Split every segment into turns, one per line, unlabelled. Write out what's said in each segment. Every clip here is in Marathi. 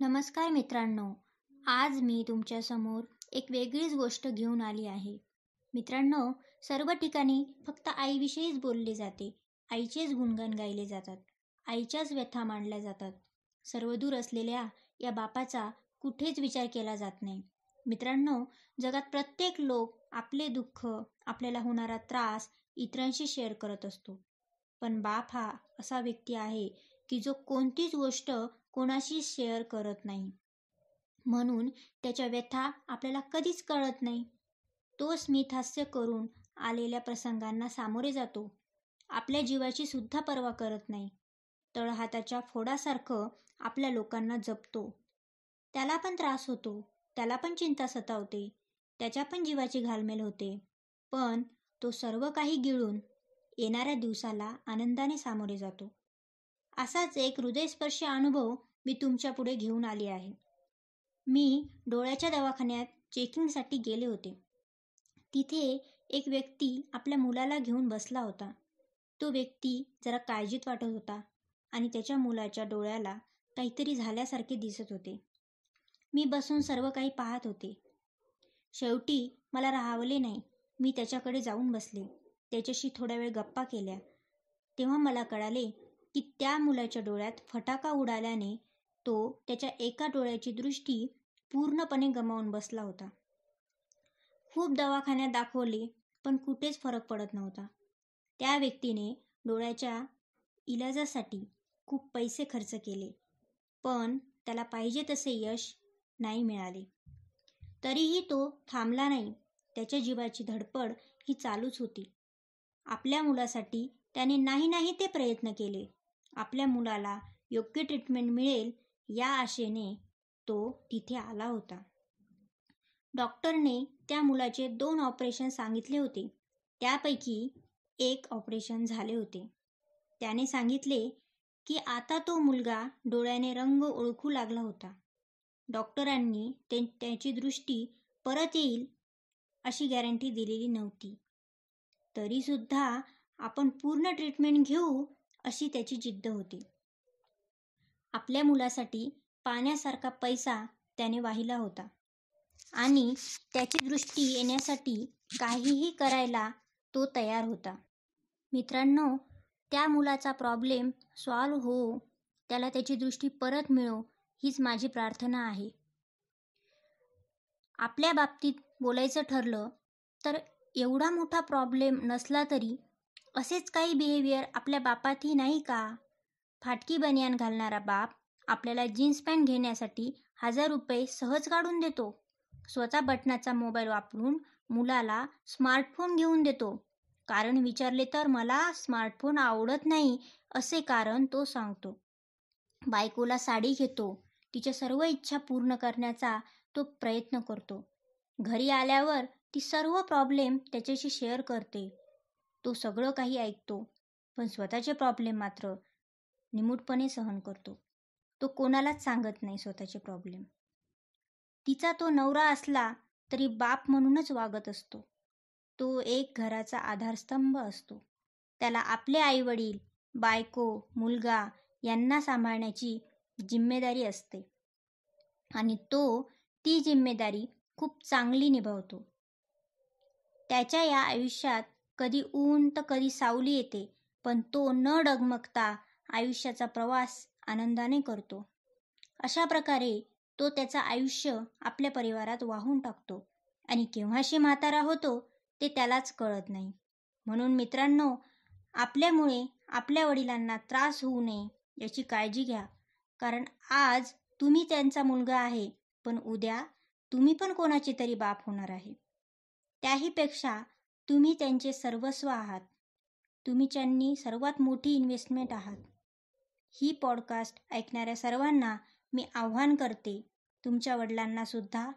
नमस्कार मित्रांनो आज मी तुमच्यासमोर एक वेगळीच गोष्ट घेऊन आली आहे. मित्रांनो सर्व ठिकाणी फक्त आईविषयीच बोलले जाते आईचेच गुणगान गायले जातात आईच्याच व्यथा मांडल्या जातात. सर्वदूर असलेल्या या बापाचा कुठेच विचार केला जात नाही. मित्रांनो जगात प्रत्येक लोक आपले दुःख आपल्याला होणारा त्रास इतरांशी शेअर करत असतो. पण बाप हा असा व्यक्ती आहे की जो कोणतीच गोष्ट कोणाशी शेअर करत नाही. म्हणून त्याच्या व्यथा आपल्याला कधीच कळत नाही. तो स्मित हास्य करून आलेल्या प्रसंगांना सामोरे जातो. आपल्या जीवाची सुद्धा पर्वा करत नाही. तळहाताच्या फोडासारखं आपल्या लोकांना जपतो. त्याला पण त्रास होतो. त्याला पण चिंता सतावते. त्याच्या पण जीवाची घालमेल होते. पण तो सर्व काही गिळून येणाऱ्या दिवसाला आनंदाने सामोरे जातो. असाच एक हृदयस्पर्शी अनुभव मी तुमच्यापुढे घेऊन आली आहे. मी डोळ्याच्या दवाखान्यात चेकिंगसाठी गेले होते. तिथे एक व्यक्ती आपल्या मुलाला घेऊन बसला होता. तो व्यक्ती जरा काळजीत वाटत होता आणि त्याच्या मुलाच्या डोळ्याला काहीतरी झाल्यासारखे दिसत होते. मी बसून सर्व काही पाहत होते. शेवटी मला राहावले नाही. मी त्याच्याकडे जाऊन बसले. त्याच्याशी थोड्या वेळ गप्पा केल्या. तेव्हा मला कळाले की त्या मुलाच्या डोळ्यात फटाका उडाल्याने तो त्याच्या एका डोळ्याची दृष्टी पूर्णपणे गमावून बसला होता. खूप दवाखान्यात दाखवले पण कुठेच फरक पडत नव्हता. त्या व्यक्तीने डोळ्याच्या इलाजासाठी खूप पैसे खर्च केले पण त्याला पाहिजे तसे यश नाही मिळाले. तरीही तो थांबला नाही. त्याच्या जीवाची धडपड ही चालूच होती. आपल्या मुलासाठी त्याने नाही नाही ते प्रयत्न केले. आपल्या मुलाला योग्य ट्रीटमेंट मिळेल या आशेने तो तिथे आला होता. डॉक्टरने त्या मुलाचे दोन ऑपरेशन सांगितले होते. त्यापैकी एक ऑपरेशन झाले होते. त्याने सांगितले की आता तो मुलगा डोळ्याने रंग ओळखू लागला होता. डॉक्टरांनी ते त्याची दृष्टी परत येईल अशी गॅरंटी दिलेली नव्हती. तरीसुद्धा आपण पूर्ण ट्रीटमेंट घेऊ अशी त्याची जिद्द होती. आपल्या मुलासाठी पाण्यासारखा पैसा त्याने वाहिला होता. आणि त्याची दृष्टी येण्यासाठी काहीही करायला तो तयार होता. मित्रांनो त्या मुलाचा प्रॉब्लेम सॉल्व हो त्याला त्याची दृष्टी परत मिळो हीच माझी प्रार्थना आहे. आपल्या बाबतीत बोलायचं ठरलं तर एवढा मोठा प्रॉब्लेम नसला तरी असेच काही बिहेवियर आपल्या बापातही नाही का? फाटकी बनियान घालणारा बाप आपल्याला जीन्स पॅन्ट घेण्यासाठी हजार रुपये सहज काढून देतो. स्वतः बटनाचा मोबाईल वापरून मुलाला स्मार्टफोन घेऊन देतो. कारण विचारले तर मला स्मार्टफोन आवडत नाही असे कारण तो सांगतो. बायकोला साडी घेतो. तिच्या सर्व इच्छा पूर्ण करण्याचा तो प्रयत्न करतो. घरी आल्यावर ती सर्व प्रॉब्लेम त्याच्याशी शेअर करते. तो सगळं काही ऐकतो पण स्वतःचे प्रॉब्लेम मात्र निमूटपणे सहन करतो. तो कोणालाच सांगत नाही स्वतःचे प्रॉब्लेम तिचा तो नवरा असला तरी बाप म्हणूनच वागत असतो. तो एक घराचा आधारस्तंभ असतो. त्याला आपले आईवडील बायको मुलगा यांना सांभाळण्याची जिम्मेदारी असते. आणि तो ती जिम्मेदारी खूप चांगली निभावतो. त्याच्या या आयुष्यात कधी ऊन तर कधी सावली येते पण तो न डगमगता आयुष्याचा प्रवास आनंदाने करतो. अशा प्रकारे तो त्याचं आयुष्य आपल्या परिवारात वाहून टाकतो आणि केव्हाशी म्हातारा होतो ते त्यालाच कळत नाही. म्हणून मित्रांनो आपल्यामुळे आपल्या वडिलांना त्रास होऊ नये याची काळजी घ्या. कारण आज तुम्ही त्यांचा मुलगा आहे पण उद्या तुम्ही पण कोणाचे तरी बाप होणार आहे. त्याहीपेक्षा तुम्ही त्यांचे सर्वस्व आहात. तुम्ही त्यांनी सर्वात मोठी इन्व्हेस्टमेंट आहात. ही पॉडकास्ट ऐकणाऱ्या सर्वांना मी आव्हान करते तुमच्या वडिलांनासुद्धा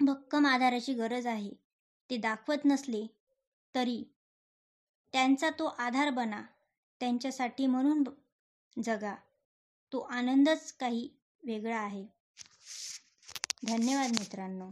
भक्कम आधाराची गरज आहे. ते दाखवत नसले तरी त्यांचा तो आधार बना. त्यांच्यासाठी म्हणून जगा. तो आनंदच काही वेगळा आहे. धन्यवाद मित्रांनो.